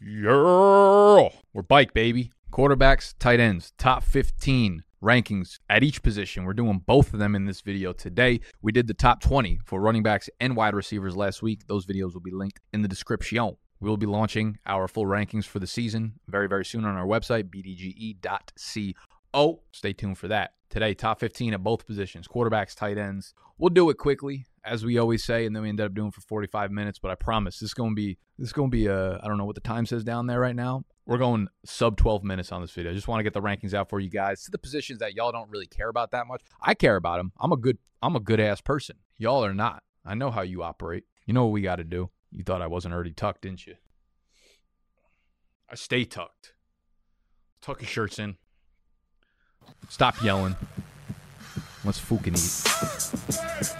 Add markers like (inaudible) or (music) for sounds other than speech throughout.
Yeah. We're bike, baby. Quarterbacks, tight ends, top 15 rankings at each position. We're doing both of them in this video today. We did the top 20 for running backs and wide receivers last week. Those videos will be linked in the description. We will be launching our full rankings for the season very, very soon on our website, bdge.co. Stay tuned for that. Today, top 15 at both positions quarterbacks, tight ends. We'll do it quickly, as we always say, and then we ended up doing for 45 minutes. But I promise this is going to be this is going to be a I don't know what the time says down there right now. We're going sub 12 minutes on this video. I just want to get the rankings out for you guys to the positions that y'all don't really care about that much. I care about them. I'm a good I'm a good ass person. Y'all are not. I know how you operate. You know what we got to do. You thought I wasn't already tucked, didn't you? I stay tucked. Tuck your shirts in. Stop yelling. Let's fucking eat.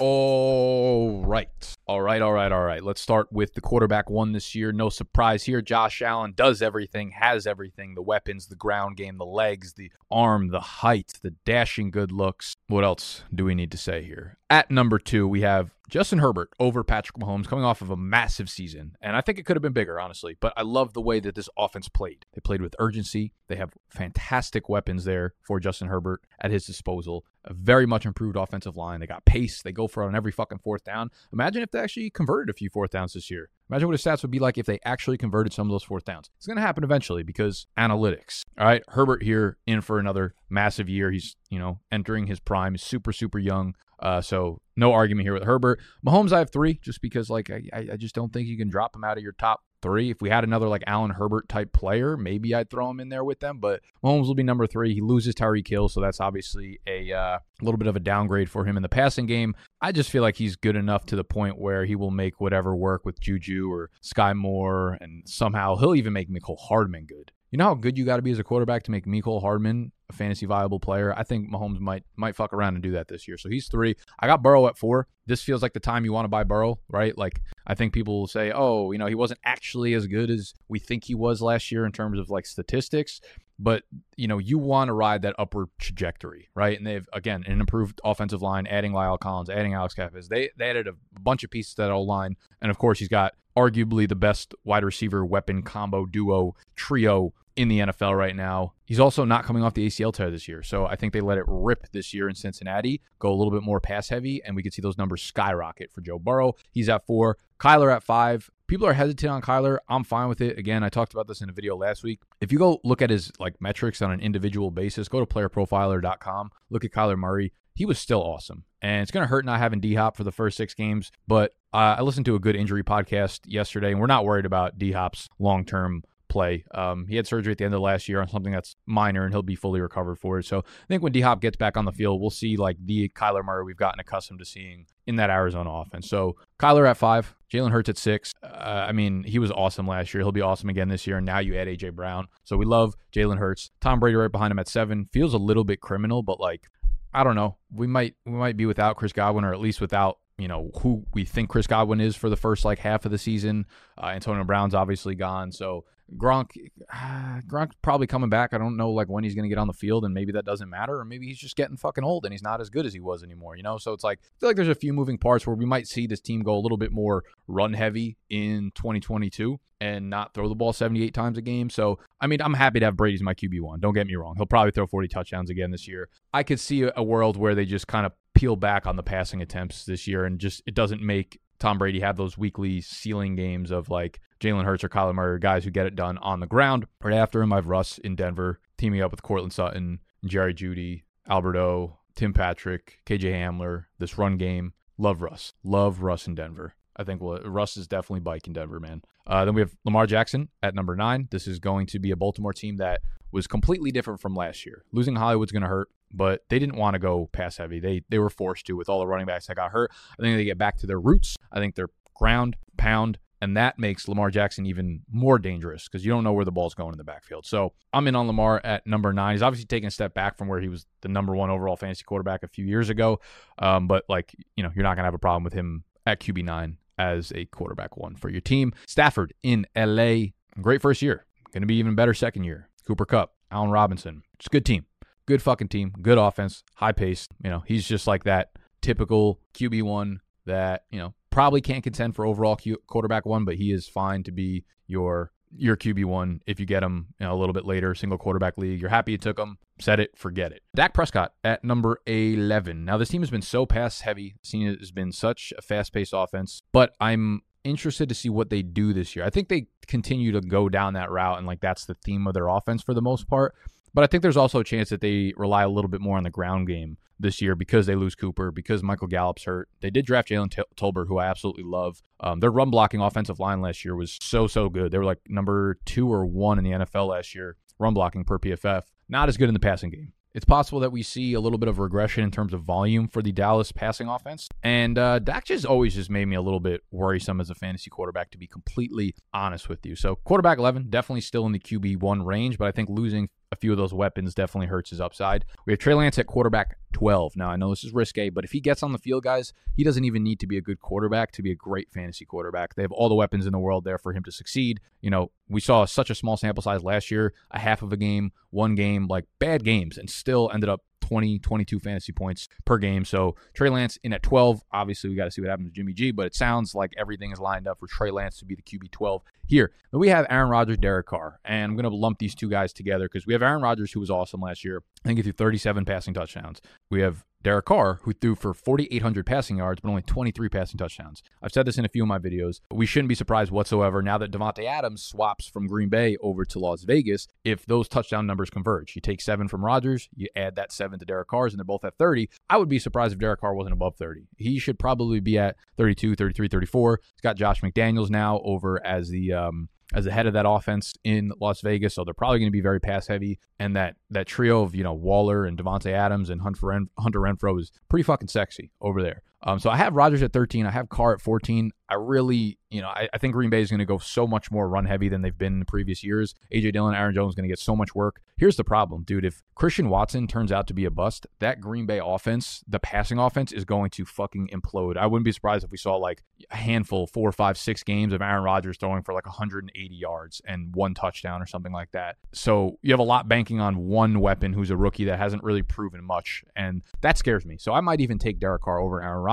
All right. All right, all right, all right. Let's start with the quarterback one this year. No surprise here. Josh Allen does everything, has everything the weapons, the ground game, the legs, the arm, the height, the dashing good looks. What else do we need to say here? At number two, we have Justin Herbert over Patrick Mahomes coming off of a massive season. And I think it could have been bigger, honestly. But I love the way that this offense played. They played with urgency. They have fantastic weapons there for Justin Herbert at his disposal. A very much improved offensive line. They got pace. They go for it on every fucking fourth down. Imagine if they actually converted a few fourth downs this year. Imagine what his stats would be like if they actually converted some of those fourth downs. It's going to happen eventually because analytics. All right, Herbert here in for another massive year. He's, you know, entering his prime. Super, super young. Uh, so no argument here with Herbert. Mahomes, I have three, just because like I, I just don't think you can drop him out of your top three. If we had another like Allen Herbert type player, maybe I'd throw him in there with them. But Mahomes will be number three. He loses Tyreek Hill, so that's obviously a uh, little bit of a downgrade for him in the passing game. I just feel like he's good enough to the point where he will make whatever work with Juju or Sky Moore, and somehow he'll even make Mecole Hardman good. You know how good you got to be as a quarterback to make Mecole Hardman a fantasy viable player. I think Mahomes might might fuck around and do that this year. So he's three. I got Burrow at four. This feels like the time you want to buy Burrow, right? Like I think people will say, oh, you know, he wasn't actually as good as we think he was last year in terms of like statistics. But you know, you want to ride that upward trajectory, right? And they've again an improved offensive line, adding La'el Collins, adding Alex Cappas. They they added a bunch of pieces to that old line, and of course he's got arguably the best wide receiver weapon combo duo trio in the NFL right now. He's also not coming off the ACL tear this year. So I think they let it rip this year in Cincinnati, go a little bit more pass heavy, and we could see those numbers skyrocket for Joe Burrow. He's at four. Kyler at five. People are hesitant on Kyler. I'm fine with it. Again, I talked about this in a video last week. If you go look at his like metrics on an individual basis, go to playerprofiler.com, look at Kyler Murray. He was still awesome. And it's going to hurt not having D Hop for the first six games. But uh, I listened to a good injury podcast yesterday, and we're not worried about D Hop's long term play. Um, he had surgery at the end of last year on something that's minor, and he'll be fully recovered for it. So I think when D Hop gets back on the field, we'll see like the Kyler Murray we've gotten accustomed to seeing in that Arizona offense. So Kyler at five, Jalen Hurts at six. Uh, I mean, he was awesome last year. He'll be awesome again this year. And now you add AJ Brown. So we love Jalen Hurts. Tom Brady right behind him at seven feels a little bit criminal, but like I don't know. We might we might be without Chris Godwin, or at least without you know who we think Chris Godwin is for the first like half of the season. Uh, Antonio Brown's obviously gone, so Gronk, uh, (sighs) Gronk's probably coming back. I don't know like when he's going to get on the field, and maybe that doesn't matter, or maybe he's just getting fucking old and he's not as good as he was anymore. You know, so it's like I feel like there's a few moving parts where we might see this team go a little bit more run heavy in 2022 and not throw the ball 78 times a game. So I mean, I'm happy to have Brady's my QB one. Don't get me wrong; he'll probably throw 40 touchdowns again this year. I could see a, a world where they just kind of peel back on the passing attempts this year, and just it doesn't make Tom Brady have those weekly ceiling games of like Jalen Hurts or Kyler Murray, guys who get it done on the ground. Right after him, I have Russ in Denver, teaming up with Courtland Sutton, Jerry Jeudy, Albert O, Tim Patrick, KJ Hamler, this run game. Love Russ. Love Russ in Denver. I think well, Russ is definitely bike in Denver, man. Uh, then we have Lamar Jackson at number nine. This is going to be a Baltimore team that was completely different from last year. Losing Hollywood's going to hurt, but they didn't want to go pass heavy. They they were forced to with all the running backs that got hurt. I think they get back to their roots. I think they're ground pound and that makes Lamar Jackson even more dangerous because you don't know where the ball's going in the backfield. So I'm in on Lamar at number nine. He's obviously taking a step back from where he was the number one overall fantasy quarterback a few years ago. Um, but like, you know, you're not to have a problem with him at QB9 as a quarterback one for your team. Stafford in LA, great first year. Going to be even better second year. Cooper Kupp, Allen Robinson. It's a good team. Good fucking team, good offense, high pace. You know, he's just like that typical QB1 that, you know, probably can't contend for overall Q- quarterback one, but he is fine to be your your QB one if you get him you know, a little bit later, single quarterback league. You're happy you took him, set it, forget it. Dak Prescott at number 11. Now, this team has been so pass heavy, seen it has been such a fast paced offense, but I'm interested to see what they do this year. I think they continue to go down that route, and like that's the theme of their offense for the most part. But I think there's also a chance that they rely a little bit more on the ground game this year because they lose Cooper, because Michael Gallup's hurt. They did draft Jalen T- Tolbert, who I absolutely love. Um, their run blocking offensive line last year was so, so good. They were like number two or one in the NFL last year, run blocking per PFF. Not as good in the passing game. It's possible that we see a little bit of regression in terms of volume for the Dallas passing offense. And uh, Dak just always just made me a little bit worrisome as a fantasy quarterback, to be completely honest with you. So, quarterback 11, definitely still in the QB1 range, but I think losing a few of those weapons definitely hurts his upside. We have Trey Lance at quarterback 12. Now, I know this is risque, but if he gets on the field, guys, he doesn't even need to be a good quarterback to be a great fantasy quarterback. They have all the weapons in the world there for him to succeed. You know, we saw such a small sample size last year, a half of a game, one game, like bad games, and still ended up 20, 22 fantasy points per game. So Trey Lance in at 12. Obviously, we got to see what happens to Jimmy G, but it sounds like everything is lined up for Trey Lance to be the QB 12 here. We have Aaron Rodgers, Derek Carr, and I'm going to lump these two guys together because we have Aaron Rodgers, who was awesome last year. I think he threw 37 passing touchdowns. We have Derek Carr, who threw for 4,800 passing yards, but only 23 passing touchdowns. I've said this in a few of my videos. We shouldn't be surprised whatsoever now that Davante Adams swaps from Green Bay over to Las Vegas if those touchdown numbers converge. You take seven from Rodgers, you add that seven to Derek Carr's, and they're both at 30. I would be surprised if Derek Carr wasn't above 30. He should probably be at 32, 33, 34. He's got Josh McDaniels now over as the um, as the head of that offense in Las Vegas. So they're probably going to be very pass heavy. And that that trio of, you know, Waller and Davante Adams and Hunter, Ren- Hunter Renfrow is pretty fucking sexy over there. Um, so I have Rodgers at 13. I have Carr at 14. I really, you know, I, I think Green Bay is going to go so much more run heavy than they've been in the previous years. AJ Dillon, Aaron Jones going to get so much work. Here's the problem, dude. If Christian Watson turns out to be a bust, that Green Bay offense, the passing offense, is going to fucking implode. I wouldn't be surprised if we saw like a handful, four, five, six games of Aaron Rodgers throwing for like 180 yards and one touchdown or something like that. So you have a lot banking on one weapon who's a rookie that hasn't really proven much, and that scares me. So I might even take Derek Carr over Aaron Rodgers.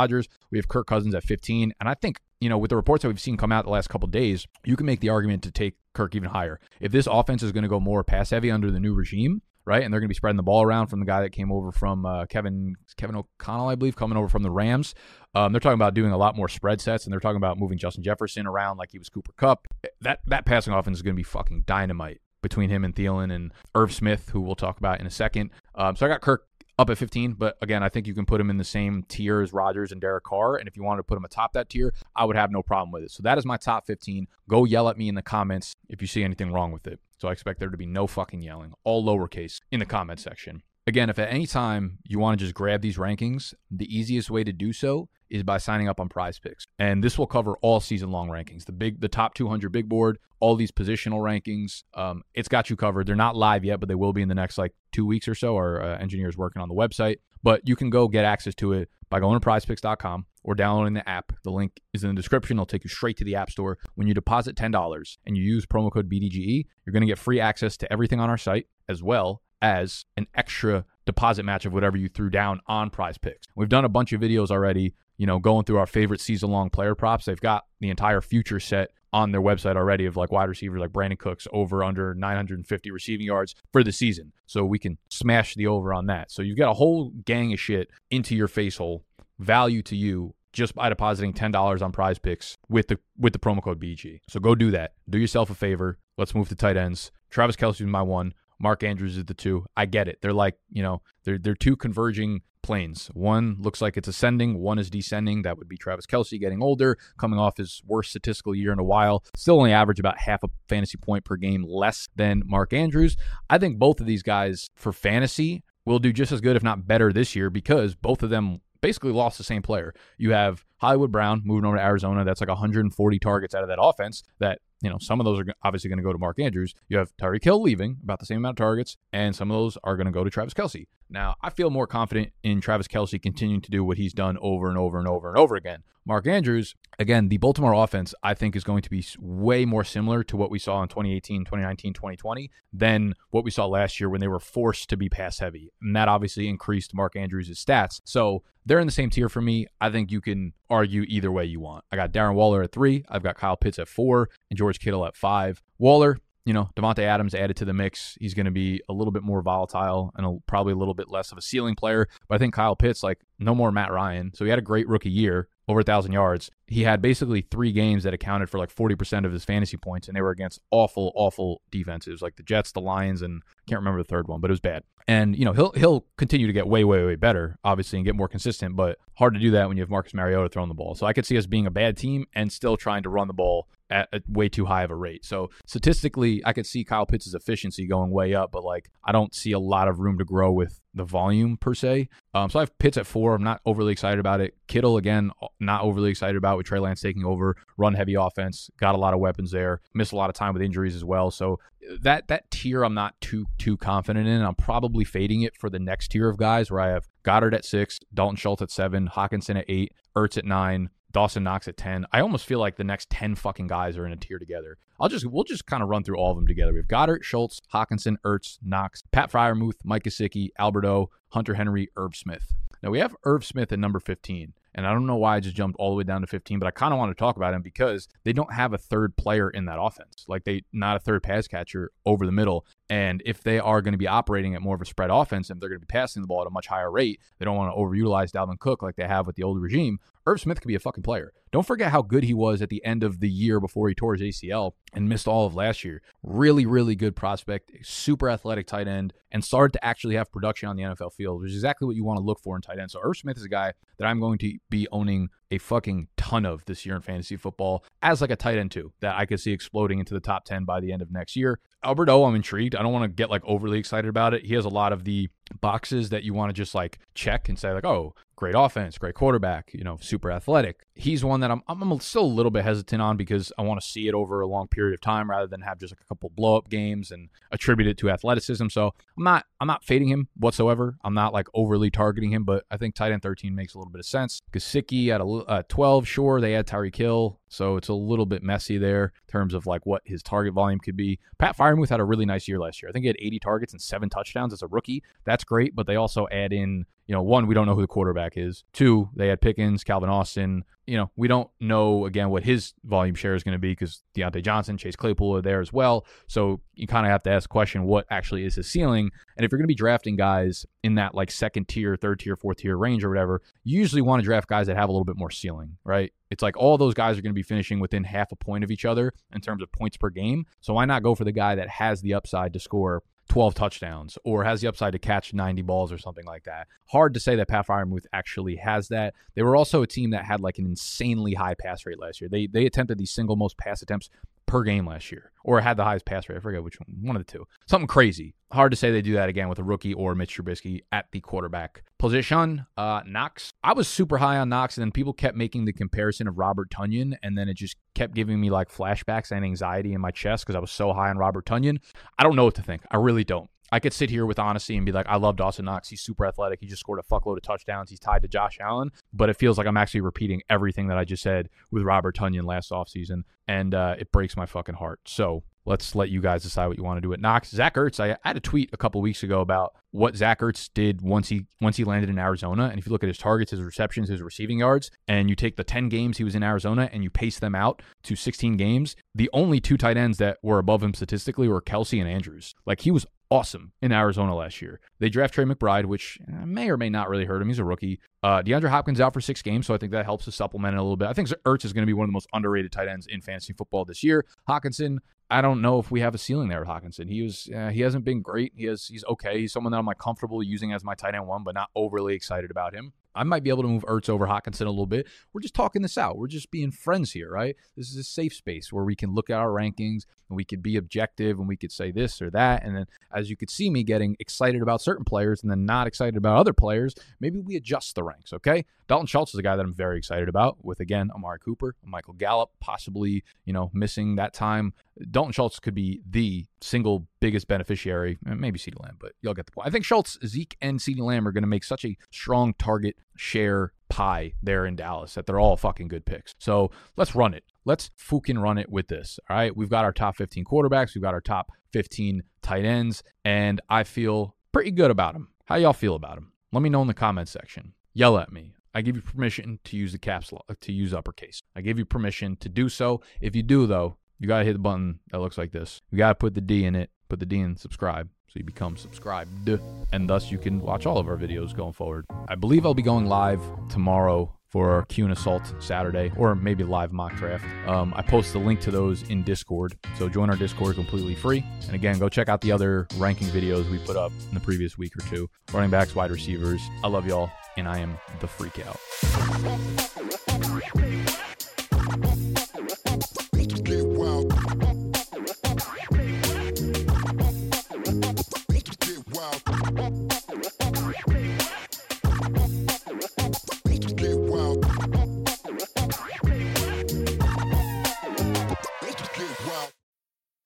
We have Kirk Cousins at 15, and I think you know, with the reports that we've seen come out the last couple days, you can make the argument to take Kirk even higher. If this offense is going to go more pass heavy under the new regime, right, and they're going to be spreading the ball around from the guy that came over from uh, Kevin Kevin O'Connell, I believe, coming over from the Rams. Um, they're talking about doing a lot more spread sets, and they're talking about moving Justin Jefferson around like he was Cooper Kupp. That that passing offense is going to be fucking dynamite between him and Thielen and Irv Smith, who we'll talk about in a second. Um, so I got Kirk up at 15. But again, I think you can put him in the same tier as Rodgers and Derek Carr. And if you wanted to put him atop that tier, I would have no problem with it. So that is my top 15. Go yell at me in the comments if you see anything wrong with it. So I expect there to be no fucking yelling, all lowercase in the comment section. Again, if at any time you want to just grab these rankings, the easiest way to do so is by signing up on PrizePicks. And this will cover all season long rankings. The big the top 200 big board, all these positional rankings, um, it's got you covered. They're not live yet, but they will be in the next like 2 weeks or so. Our uh, engineers working on the website, but you can go get access to it by going to prizepicks.com or downloading the app. The link is in the description. It'll take you straight to the App Store. When you deposit $10 and you use promo code BDGE, you're going to get free access to everything on our site as well as an extra deposit match of whatever you threw down on PrizePicks. We've done a bunch of videos already, you know, going through our favorite season long player props. They've got the entire future set on their website already of like wide receivers like Brandin Cooks over under 950 receiving yards for the season. So we can smash the over on that. So you've got a whole gang of shit into your face hole, value to you just by depositing $10 on PrizePicks with the with the promo code BG. So go do that. Do yourself a favor. Let's move to tight ends. Travis Kelce is my one. Mark Andrews is the two. I get it. They're like, you know, they're they're two converging planes. One looks like it's ascending, one is descending. That would be Travis Kelce getting older, coming off his worst statistical year in a while. Still only average about half a fantasy point per game less than Mark Andrews. I think both of these guys for fantasy will do just as good, if not better, this year because both of them basically lost the same player. You have Hollywood Brown moving over to Arizona. That's like 140 targets out of that offense that you know, some of those are obviously going to go to Mark Andrews. You have Tyreek Hill leaving about the same amount of targets, and some of those are going to go to Travis Kelce. Now, I feel more confident in Travis Kelce continuing to do what he's done over and over and over and over again. Mark Andrews, again, the Baltimore offense, I think, is going to be way more similar to what we saw in 2018, 2019, 2020 than what we saw last year when they were forced to be pass heavy. And that obviously increased Mark Andrews' stats. So they're in the same tier for me. I think you can argue either way you want. I got Darren Waller at three, I've got Kyle Pitts at four, and George Kittle at five. Waller, you know, Davante Adams added to the mix. He's going to be a little bit more volatile and a, probably a little bit less of a ceiling player. But I think Kyle Pitts, like, no more Matt Ryan. So he had a great rookie year over a thousand yards. He had basically three games that accounted for like 40% of his fantasy points, and they were against awful, awful defenses like the Jets, the Lions, and I can't remember the third one, but it was bad. And you know he'll he'll continue to get way, way, way better, obviously, and get more consistent. But hard to do that when you have Marcus Mariota throwing the ball. So I could see us being a bad team and still trying to run the ball at a way too high of a rate. So statistically, I could see Kyle Pitts' efficiency going way up, but like I don't see a lot of room to grow with the volume per se. Um, so I have Pitts at four. I'm not overly excited about it. Kittle again, not overly excited about with Trey Lance taking over. Run heavy offense, got a lot of weapons there. Missed a lot of time with injuries as well. So that that tier I'm not too too confident in. I'm probably fading it for the next tier of guys where I have Goedert at six, Dalton Schultz at seven, Hockenson at eight, Ertz at nine, Dawson Knox at 10. I almost feel like the next 10 fucking guys are in a tier together. I'll just we'll just kind of run through all of them together. We have Goedert, Schultz, Hockenson, Ertz, Knox, Pat Freiermuth, Mike Gesicki, Albert O, Hunter Henry, Irv Smith. Now we have Irv Smith at number 15. And I don't know why I just jumped all the way down to 15, but I kind of want to talk about him because they don't have a third player in that offense. Like they not a third pass catcher over the middle. And if they are going to be operating at more of a spread offense, and they're going to be passing the ball at a much higher rate, they don't want to overutilize Dalvin Cook like they have with the old regime. Irv Smith could be a fucking player. Don't forget how good he was at the end of the year before he tore his ACL and missed all of last year. Really, really good prospect, super athletic tight end, and started to actually have production on the NFL field, which is exactly what you want to look for in tight end. So Irv Smith is a guy that I'm going to be owning a fucking ton of this year in fantasy football as like a tight end too that I could see exploding into the top 10 by the end of next year. Albert O, I'm intrigued. I don't want to get like overly excited about it. He has a lot of the boxes that you want to just like check and say like, oh, great offense, great quarterback, you know, super athletic. He's one that I'm I'm still a little bit hesitant on because I want to see it over a long period of time rather than have just like a couple blow up games and attribute it to athleticism. So I'm not I'm not fading him whatsoever. I'm not like overly targeting him, but I think tight end 13 makes a little bit of sense. Gesicki at a uh, 12, sure they had Tyreek Hill, so it's a little bit messy there in terms of like what his target volume could be. Pat Freiermuth had a really nice year last year. I think he had 80 targets and seven touchdowns as a rookie. That's great, but they also add in you know, one, we don't know who the quarterback is. Two, they had Pickens, Calvin Austin. You know, we don't know again what his volume share is going to be because Diontae Johnson, Chase Claypool are there as well. So you kind of have to ask the question, what actually is his ceiling? And if you're going to be drafting guys in that like second tier, third tier, fourth tier range or whatever, you usually want to draft guys that have a little bit more ceiling, right? It's like all those guys are going to be finishing within half a point of each other in terms of points per game. So why not go for the guy that has the upside to score 12 touchdowns or has the upside to catch 90 balls or something like that. Hard to say that Pat Freiermuth actually has that. They were also a team that had like an insanely high pass rate last year. They they attempted the single most pass attempts per game last year, or had the highest pass rate. I forget which one, one of the two. Something crazy. Hard to say they do that again with a rookie or Mitch Trubisky at the quarterback position. Uh, Knox. I was super high on Knox, and then people kept making the comparison of Robert Tonyan, and then it just kept giving me like flashbacks and anxiety in my chest because I was so high on Robert Tonyan. I don't know what to think. I really don't. I could sit here with honesty and be like, I love Dawson Knox. He's super athletic. He just scored a fuckload of touchdowns. He's tied to Josh Allen. But it feels like I'm actually repeating everything that I just said with Robert Tonyan last offseason. And uh, it breaks my fucking heart. So let's let you guys decide what you want to do at Knox. Zach Ertz, I had a tweet a couple weeks ago about what Zach Ertz did once he once he landed in Arizona. And if you look at his targets, his receptions, his receiving yards, and you take the 10 games he was in Arizona and you pace them out to 16 games, the only two tight ends that were above him statistically were Kelce and Andrews. Like he was awesome in Arizona last year. They draft Trey McBride, which uh, may or may not really hurt him. He's a rookie. Uh, DeAndre Hopkins out for six games, so I think that helps to supplement it a little bit. I think Ertz is going to be one of the most underrated tight ends in fantasy football this year. Hockenson, I don't know if we have a ceiling there with Hockenson. He was uh, he hasn't been great. He has he's okay. He's someone that I'm like comfortable using as my tight end one, but not overly excited about him. I might be able to move Ertz over Hockenson a little bit. We're just talking this out. We're just being friends here, right? This is a safe space where we can look at our rankings and we could be objective and we could say this or that. And then as you could see me getting excited about certain players and then not excited about other players, maybe we adjust the ranks, okay? Dalton Schultz is a guy that I'm very excited about with, again, Amari Cooper, Michael Gallup, possibly, you know, missing that time. Dalton Schultz could be the single biggest beneficiary, eh, maybe CeeDee Lamb, but y'all get the point. I think Schultz, Zeke, and CeeDee Lamb are going to make such a strong target share pie there in Dallas that they're all fucking good picks. So let's run it. Let's fucking run it with this. All right. We've got our top 15 quarterbacks, we've got our top 15 tight ends, and I feel pretty good about them. How y'all feel about them? Let me know in the comment section. Yell at me. I give you permission to use the caps lock, to use uppercase. I give you permission to do so. If you do though, you got to hit the button that looks like this. You got to put the D in it, put the D in subscribe. So you become subscribed, and thus you can watch all of our videos going forward. I believe I'll be going live tomorrow for Q and Assault Saturday, or maybe live mock draft. Um, I post the link to those in Discord, so join our Discord completely free. And again, go check out the other ranking videos we put up in the previous week or two. Running backs, wide receivers. I love y'all, and I am the freak out.